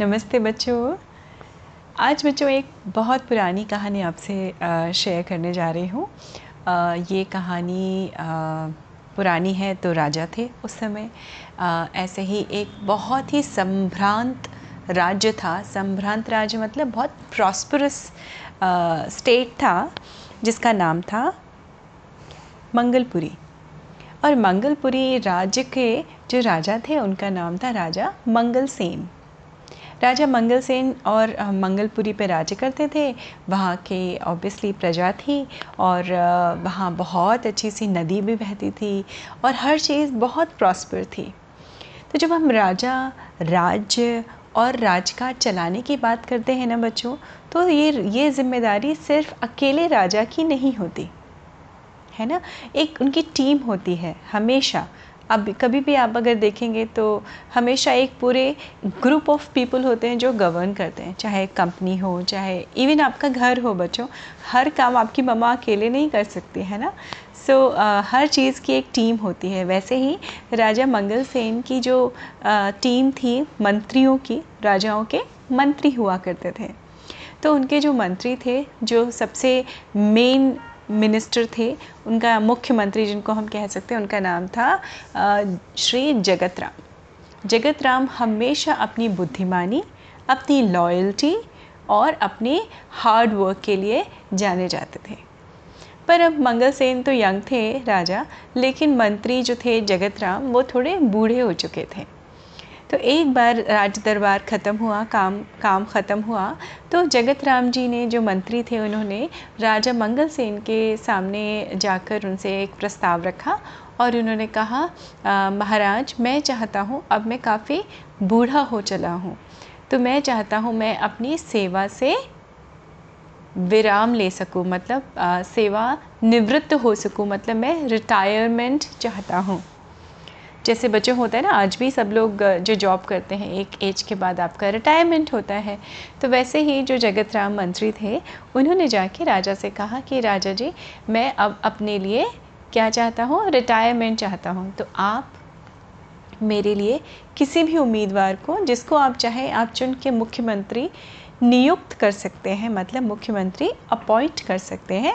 नमस्ते बच्चों। आज बच्चों एक बहुत पुरानी कहानी आपसे शेयर करने जा रही हूँ। ये कहानी पुरानी है तो राजा थे उस समय। आ, ऐसे ही एक बहुत ही संभ्रांत राज्य था। संभ्रांत राज्य मतलब बहुत प्रॉस्परस स्टेट था जिसका नाम था मंगलपुरी। और मंगलपुरी राज्य के जो राजा थे उनका नाम था राजा मंगल सेन राजा मंगल सेन और मंगलपुरी पे राज्य करते थे। वहाँ के ऑब्वियसली प्रजा थी और वहाँ बहुत अच्छी सी नदी भी बहती थी और हर चीज़ बहुत प्रॉस्पर थी। तो जब हम राजा, राज्य और राजकाज चलाने की बात करते हैं ना बच्चों तो ये ये ज़िम्मेदारी सिर्फ़ अकेले राजा की नहीं होती। है ना? एक उनकी टीम होती है, हमेशा। अब कभी भी आप अगर देखेंगे तो हमेशा एक पूरे ग्रुप ऑफ़ पीपल होते हैं जो गवर्न करते हैं चाहे कंपनी हो चाहे इवन आपका घर हो बच्चों हर काम आपकी मम्मा अकेले नहीं कर सकती है ना? सो so, uh, हर चीज़ की एक टीम होती है। वैसे ही राजा मंगल सेन की जो uh, टीम थी मंत्रियों की राजाओं के मंत्री हुआ करते थे। तो उनके जो मंत्री थे जो सबसे मेन मिनिस्टर थे, उनका मुख्यमंत्री जिनको हम कह सकते हैं, उनका नाम था श्री जगत राम जगत राम हमेशा अपनी बुद्धिमानी, अपनी लॉयल्टी और अपने हार्ड वर्क के लिए जाने जाते थे। पर अब मंगल सेन तो यंग थे राजा, लेकिन मंत्री जो थे जगत राम वो थोड़े बूढ़े हो चुके थे। तो एक बार राज दरबार ख़त्म हुआ काम काम ख़त्म हुआ तो जगत राम जी ने जो मंत्री थे उन्होंने राजा मंगल सेन के सामने जाकर उनसे एक प्रस्ताव रखा और उन्होंने कहा महाराज मैं चाहता हूँ अब मैं काफ़ी बूढ़ा हो चला हूँ। तो मैं चाहता हूँ मैं अपनी सेवा से विराम ले सकूँ मतलब आ, सेवा निवृत्त हो सकूँ मतलब मैं रिटायरमेंट चाहता हूँ। जैसे बच्चों होता है ना, आज भी सब लोग जो जॉब करते हैं, एक एज के बाद आपका रिटायरमेंट होता है। तो वैसे ही जो जगत राम मंत्री थे, उन्होंने जाके राजा से कहा कि, राजा जी, मैं अब अपने लिए क्या चाहता हूँ? रिटायरमेंट चाहता हूँ। तो आप मेरे लिए किसी भी उम्मीदवार को, जिसको आप चाहें, आप चुन के मुख्यमंत्री नियुक्त कर सकते हैं मतलब मुख्यमंत्री अपॉइंट कर सकते हैं।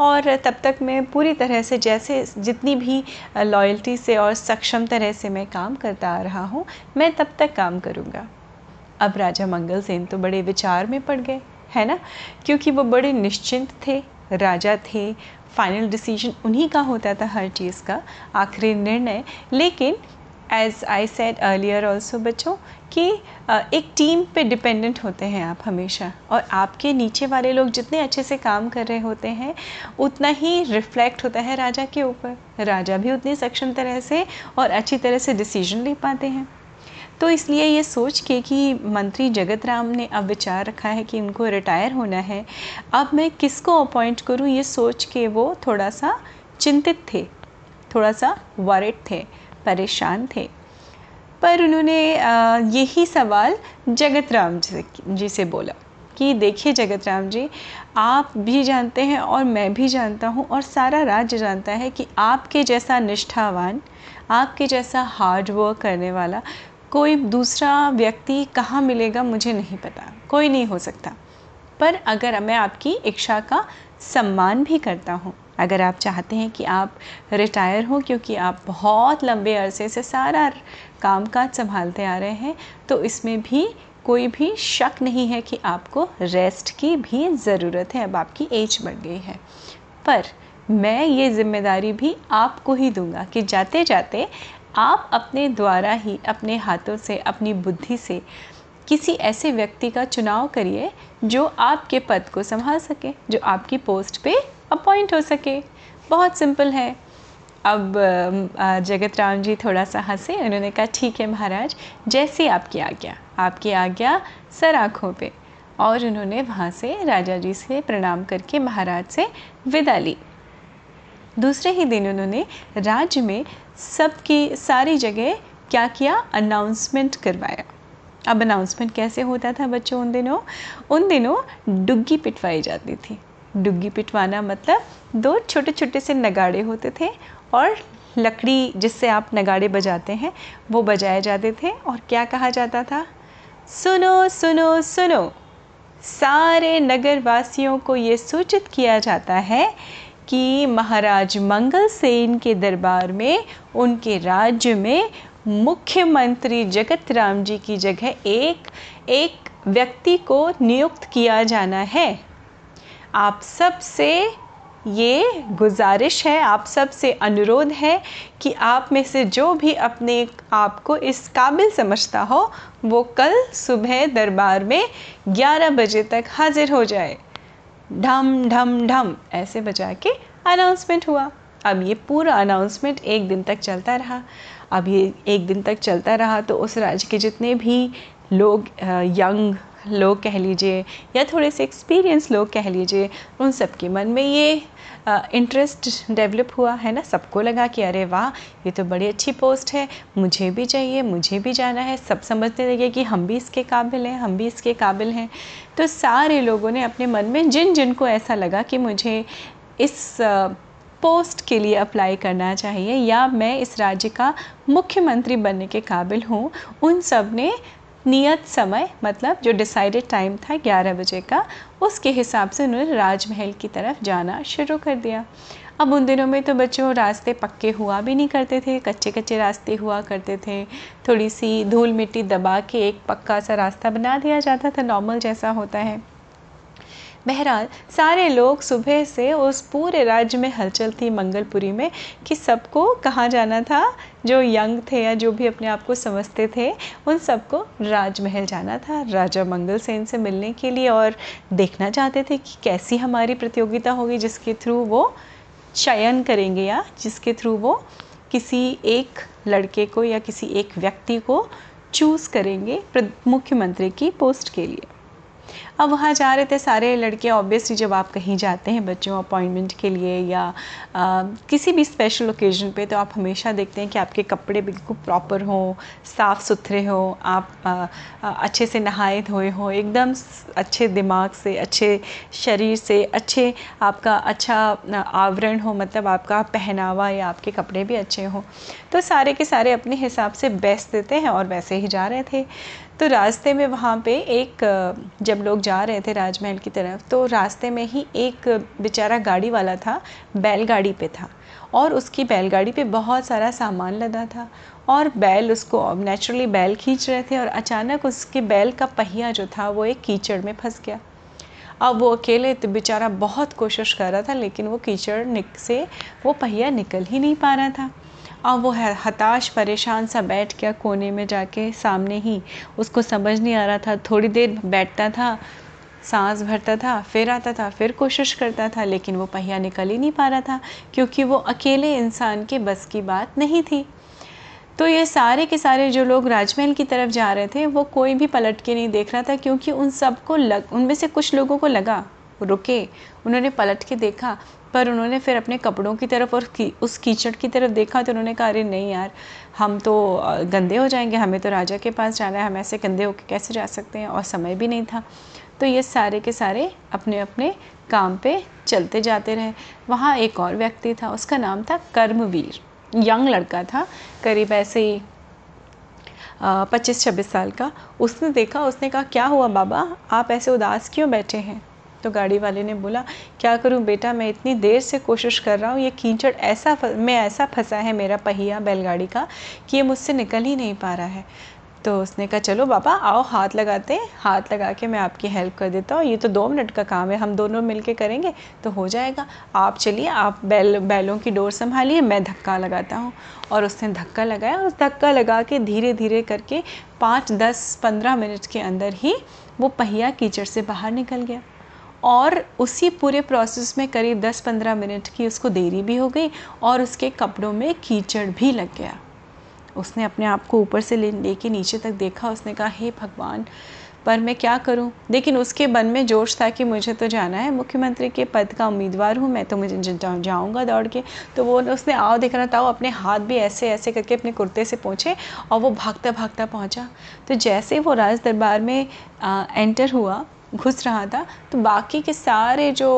और तब तक मैं पूरी तरह से जैसे जितनी भी लॉयल्टी से और सक्षम तरह से मैं काम करता आ रहा हूँ, मैं तब तक काम करूँगा। अब राजा मंगल सेन तो बड़े विचार में पड़ गए, है ना? क्योंकि वो बड़े निश्चिंत थे, राजा थे फाइनल डिसीज़न उन्हीं का होता था, हर चीज़ का आखिरी निर्णय। लेकिन as I said earlier also बच्चों, कि एक टीम पे डिपेंडेंट होते हैं आप हमेशा। और आपके नीचे वाले लोग जितने अच्छे से काम कर रहे होते हैं, उतना ही रिफ्लेक्ट होता है राजा के ऊपर। राजा भी उतनी सक्षम तरह से और अच्छी तरह से डिसीज़न ले पाते हैं। तो इसलिए ये सोच के कि मंत्री जगत राम ने अब विचार रखा है कि उनको रिटायर होना है, अब मैं किसको अपॉइंट करूँ, ये सोच के वो थोड़ा सा चिंतित थे, थोड़ा सा वरिड थे। परेशान थे। पर उन्होंने यही सवाल जगत राम जी से बोला कि देखिए जगत राम जी, आप भी जानते हैं और मैं भी जानता हूँ और सारा राज्य जानता है कि आपके जैसा निष्ठावान, आपके जैसा हार्ड वर्क करने वाला कोई दूसरा व्यक्ति कहाँ मिलेगा मुझे नहीं पता, कोई नहीं हो सकता। पर अगर मैं आपकी इच्छा का सम्मान भी करता हूँ। अगर आप चाहते हैं कि आप रिटायर हो, क्योंकि आप बहुत लंबे अरसे से सारा काम काज संभालते आ रहे हैं तो इसमें भी कोई भी शक नहीं है कि आपको रेस्ट की भी ज़रूरत है। अब आपकी एज बढ़ गई है। पर मैं ये ज़िम्मेदारी भी आपको ही दूँगा कि जाते जाते आप अपने द्वारा ही, अपने हाथों से, अपनी बुद्धि से किसी ऐसे व्यक्ति का चुनाव करिए जो आपके पद को संभाल सके, जो आपकी पोस्ट पे अपॉइंट हो सके। बहुत सिंपल है। अब जगत राम जी थोड़ा सा हंसे। उन्होंने कहा, ठीक है महाराज, जैसी आपकी आज्ञा आपकी आज्ञा सर आँखों पे। और उन्होंने वहाँ से राजा जी से प्रणाम करके महाराज से विदा ली। दूसरे ही दिन उन्होंने राज्य में सबकी सारी जगह क्या किया? अनाउंसमेंट करवाया। अब अनाउंसमेंट कैसे होता था बच्चों उन दिनों? उन दिनों डुग्गी पिटवाई जाती थी। डुग्गी पिटवाना मतलब दो छोटे छोटे से नगाड़े होते थे और लकड़ी जिससे आप नगाड़े बजाते हैं, वो बजाए जाते थे। और क्या कहा जाता था? सुनो सुनो सुनो। सारे नगर वासियों को ये सूचित किया जाता है कि महाराज मंगल सेन के दरबार में, उनके राज्य में मुख्यमंत्री जगत राम जी की जगह एक एक व्यक्ति को नियुक्त किया जाना है। आप सबसे ये गुजारिश है, आप सबसे अनुरोध है कि आप में से जो भी अपने आप को इस काबिल समझता हो, वो कल सुबह दरबार में 11 बजे तक हाजिर हो जाए। ढम ढम ढम, ऐसे बजा के अनाउंसमेंट हुआ। अब ये पूरा अनाउंसमेंट एक दिन तक चलता रहा। अब ये एक दिन तक चलता रहा तो उस राज्य के जितने भी लोग यंग लोग कह लीजिए या थोड़े से एक्सपीरियंस लोग कह लीजिए, उन सब के मन में ये इंटरेस्ट डेवलप हुआ, है ना? सबको लगा कि अरे वाह, ये तो बड़ी अच्छी पोस्ट है, मुझे भी चाहिए, मुझे भी जाना है। सब समझने लगे कि हम भी इसके काबिल हैं, हम भी इसके काबिल हैं। तो सारे लोगों ने अपने मन में जिन जिन को ऐसा लगा कि मुझे इस पोस्ट के लिए अप्लाई करना चाहिए या मैं इस राज्य का मुख्यमंत्री बनने के काबिल हूँ, उन सबने नियत समय मतलब जो डिसाइडेड टाइम था 11 बजे का, उसके हिसाब से उन्होंने राजमहल की तरफ़ जाना शुरू कर दिया। अब उन दिनों में तो बच्चों रास्ते पक्के हुआ भी नहीं करते थे कच्चे कच्चे रास्ते हुआ करते थे। थोड़ी सी धूल मिट्टी दबा के एक पक्का सा रास्ता बना दिया जाता था नॉर्मल जैसा होता है। बहरहाल, सारे लोग सुबह से उस पूरे राज्य में हलचल थी मंगलपुरी में कि सबको कहाँ जाना था, जो यंग थे या जो भी अपने आप को समझते थे, उन सबको राजमहल जाना था, राजा मंगल सेन से मिलने के लिए और देखना चाहते थे कि कैसी हमारी प्रतियोगिता होगी, जिसके थ्रू वो चयन करेंगे या जिसके थ्रू वो किसी एक लड़के को या किसी एक व्यक्ति को चूज़ करेंगे मुख्यमंत्री की पोस्ट के लिए। अब वहाँ जा रहे थे सारे लड़के ऑब्वियसली जब आप कहीं जाते हैं बच्चों अपॉइंटमेंट के लिए या आ, किसी भी स्पेशल ओकेजन पे तो आप हमेशा देखते हैं कि आपके कपड़े बिल्कुल प्रॉपर हों साफ़ सुथरे हों आप आ, आ, अच्छे से नहाए धोए हों एकदम अच्छे दिमाग से अच्छे शरीर से अच्छे आपका अच्छा आवरण हो मतलब आपका पहनावा या आपके कपड़े भी अच्छे हों। तो सारे के सारे अपने हिसाब से बेस्ट देते हैं और वैसे ही जा रहे थे। तो रास्ते में वहाँ पे एक, जब लोग जा रहे थे राजमहल की तरफ़ तो रास्ते में ही एक बेचारा गाड़ी वाला था, बैलगाड़ी पे था। और उसकी बैलगाड़ी पे बहुत सारा सामान लदा था और बैल उसको नेचुरली बैल खींच रहे थे और अचानक उसके बैल का पहिया जो था, वो एक कीचड़ में फंस गया। अब वो अकेले तो बेचारा बहुत कोशिश कर रहा था, लेकिन वो कीचड़ निक से वो पहिया निकल ही नहीं पा रहा था। अब वो हताश, परेशान सा बैठ गया कोने में जाके सामने ही। उसको समझ नहीं आ रहा था। थोड़ी देर बैठता था, सांस भरता था, फिर आता था, फिर कोशिश करता था, लेकिन वो पहिया निकल ही नहीं पा रहा था, क्योंकि वो अकेले इंसान के बस की बात नहीं थी। तो ये सारे के सारे जो लोग राजमहल की तरफ़ जा रहे थे, वो कोई भी पलट के नहीं देख रहा था, क्योंकि उन सबको लग, उनमें से कुछ लोगों को लगा। रुके उन्होंने पलट के देखा पर उन्होंने फिर अपने कपड़ों की तरफ़ और की, उस कीचड़ की तरफ़ देखा तो उन्होंने कहा अरे नहीं यार हम तो गंदे हो जाएँगे हमें तो राजा के पास जाना है हम ऐसे गंदे होकर कैसे जा सकते हैं? और समय भी नहीं था। तो ये सारे के सारे अपने अपने काम पे चलते जाते रहे। वहाँ एक और व्यक्ति था उसका नाम था कर्मवीर। यंग लड़का था करीब ऐसे ही पच्चीस छब्बीस साल का। उसने देखा उसने कहा क्या हुआ बाबा? आप ऐसे उदास क्यों बैठे हैं? तो गाड़ी वाले ने बोला, क्या करूँ बेटा, मैं इतनी देर से कोशिश कर रहा हूँ, ये कीचड़ ऐसा मैं ऐसा फंसा है मेरा पहिया बैलगाड़ी का कि ये मुझसे निकल ही नहीं पा रहा है। तो उसने कहा, चलो बाबा, आओ, हाथ लगाते हैं, हाथ लगा के मैं आपकी हेल्प कर देता हूँ। ये तो दो मिनट का काम है, हम दोनों मिल करेंगे तो हो जाएगा। आप चलिए, आप बैल, बैलों की डोर संभालिए, मैं धक्का लगाता हूँ। और उसने धक्का लगाया उस धक्का लगा के धीरे धीरे करके पाँच, दस, पंद्रह मिनट के अंदर ही वो पहिया कीचड़ से बाहर निकल गया। और उसी पूरे प्रोसेस में करीब 10-15 मिनट की उसको देरी भी हो गई और उसके कपड़ों में कीचड़ भी लग गया। उसने अपने आप को ऊपर से ले लेके नीचे तक देखा। उसने कहा हे भगवान पर मैं क्या करूँ? लेकिन उसके मन में जोश था कि मुझे तो जाना है। मुख्यमंत्री के पद का उम्मीदवार हूँ मैं तो मुझे जाऊँगा दौड़ के। तो वो उसने आओ दिख रहा था वो अपने हाथ भी ऐसे ऐसे करके अपने कुर्ते से पहुँचे और वो भागता भागता पहुँचा। तो जैसे वो राज दरबार में आ, एंटर हुआ घुस रहा था तो बाकी के सारे जो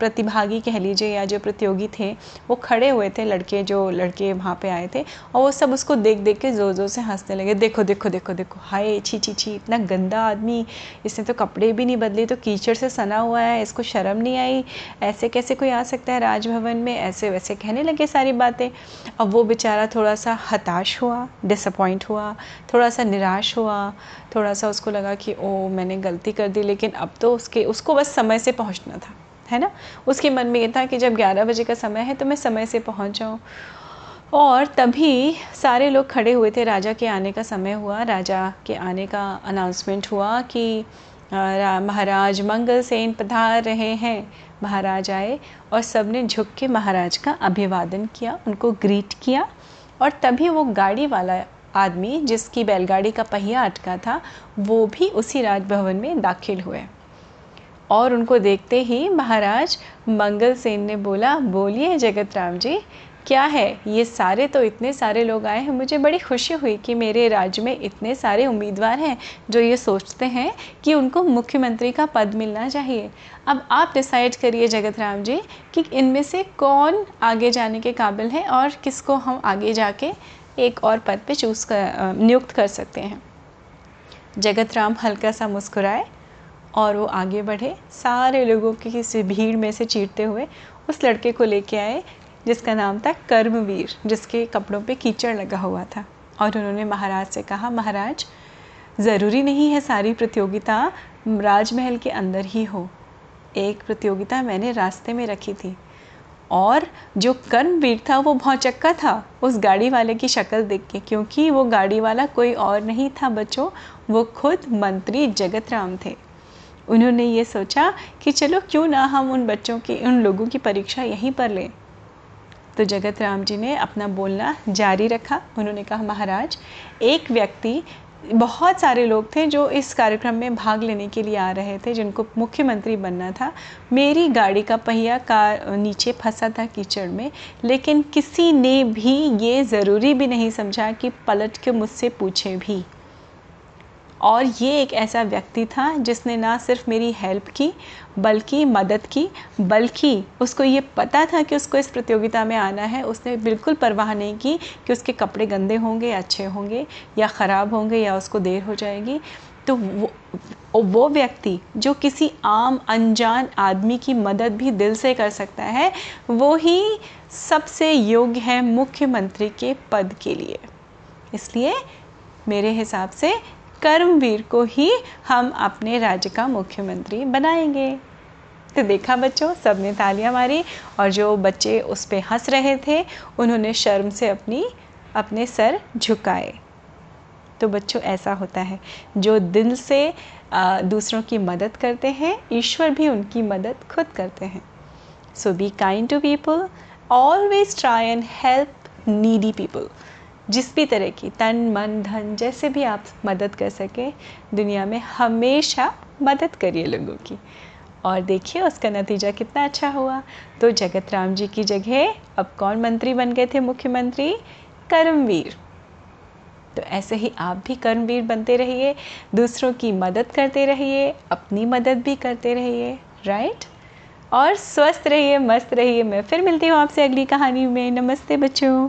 प्रतिभागी कह लीजिए या जो प्रतियोगी थे, वो खड़े हुए थे, लड़के जो, लड़के वहाँ पे आए थे, और वो सब उसको देख देख के ज़ोर ज़ोर से हंसने लगे, देखो देखो देखो देखो, हाय, छी छी छी, इतना गंदा आदमी, इसने तो कपड़े भी नहीं बदले तो कीचड़ से सना हुआ है, इसको शर्म नहीं आई, ऐसे कैसे कोई आ सकता है राजभवन में? ऐसे, वैसे कहने लगे सारी बातें। अब वो बेचारा थोड़ा सा हताश हुआ डिसअपॉइंट हुआ थोड़ा सा निराश हुआ थोड़ा सा उसको लगा कि ओ मैंने गलती कर दी। लेकिन अब तो उसके, उसको बस समय से पहुँचना था, है ना? उसके मन में ये था कि जब 11 बजे का समय है तो मैं समय से पहुँच जाऊँ। और तभी सारे लोग खड़े हुए थे। राजा के आने का समय हुआ, राजा के आने का अनाउंसमेंट हुआ कि महाराज मंगल सेन पधार रहे हैं, महाराज आए और सबने झुक के महाराज का अभिवादन किया, उनको ग्रीट किया और तभी वो गाड़ी वाला आदमी जिसकी बैलगाड़ी का पहिया अटका था, वो भी उसी राजभवन में दाखिल हुए। और उनको देखते ही महाराज मंगल सेन ने बोला, बोलिए जगत राम जी, क्या है? ये सारे तो इतने सारे लोग आए हैं। मुझे बड़ी खुशी हुई कि मेरे राज्य में इतने सारे उम्मीदवार हैं जो ये सोचते हैं कि उनको मुख्यमंत्री का पद मिलना चाहिए। अब आप डिसाइड करिए जगत राम जी कि इनमें से कौन आगे जाने के काबिल है और किसको हम आगे जाके एक और पद पे चूज़ कर नियुक्त कर सकते हैं। जगत राम हल्का सा मुस्कुराए और वो आगे बढ़े। सारे लोगों की किसी भीड़ में से चीरते हुए उस लड़के को लेके आए, जिसका नाम था कर्मवीर, जिसके कपड़ों पे कीचड़ लगा हुआ था। और उन्होंने महाराज से कहा, महाराज, ज़रूरी नहीं है सारी प्रतियोगिता राजमहल के अंदर ही हो। एक प्रतियोगिता मैंने रास्ते में रखी थी। और जो कर्मवीर था, वो भौचक्का था उस गाड़ी वाले की शक्ल देख के, क्योंकि वो गाड़ी वाला कोई और नहीं था बच्चों, वो खुद मंत्री जगत राम थे। उन्होंने ये सोचा कि चलो क्यों ना हम उन बच्चों की, उन लोगों की परीक्षा यहीं पर लें। तो जगत राम जी ने अपना बोलना जारी रखा। उन्होंने कहा, महाराज, एक व्यक्ति बहुत सारे लोग थे जो इस कार्यक्रम में भाग लेने के लिए आ रहे थे, जिनको मुख्यमंत्री बनना था। मेरी गाड़ी का पहिया का नीचे फंसा था कीचड़ में, लेकिन किसी ने भी ये ज़रूरी भी नहीं समझा कि पलट के मुझसे पूछे भी। और ये एक ऐसा व्यक्ति था जिसने ना सिर्फ़ मेरी हेल्प की, बल्कि मदद की, बल्कि उसको ये पता था कि उसको इस प्रतियोगिता में आना है। उसने बिल्कुल परवाह नहीं की कि उसके कपड़े गंदे होंगे अच्छे होंगे या ख़राब होंगे या उसको देर हो जाएगी। तो वो वो व्यक्ति जो किसी आम, अनजान आदमी की मदद भी दिल से कर सकता है, वो ही सबसे योग्य है मुख्यमंत्री के पद के लिए। इसलिए मेरे हिसाब से कर्मवीर को ही हम अपने राज्य का मुख्यमंत्री बनाएँगे। तो देखा बच्चों सबने तालियाँ मारी और जो बच्चे उस पर हंस रहे थे, उन्होंने शर्म से अपनी, अपने सर झुकाए। तो बच्चों, ऐसा होता है। जो दिल से दूसरों की मदद करते हैं, ईश्वर भी उनकी मदद खुद करते हैं। So be kind to people always try and help needy people जिस भी तरह की, तन, मन, धन, जैसे भी आप मदद कर सकें, दुनिया में हमेशा मदद करिए लोगों की। और देखिए, उसका नतीजा कितना अच्छा हुआ। तो जगत राम जी की जगह अब कौन मंत्री बन गए थे? मुख्यमंत्री कर्मवीर। तो ऐसे ही आप भी कर्मवीर बनते रहिए, दूसरों की मदद करते रहिए, अपनी मदद भी करते रहिए राइट और स्वस्थ रहिए, मस्त रहिए। मैं फिर मिलती हूँ आपसे अगली कहानी में। नमस्ते बच्चों।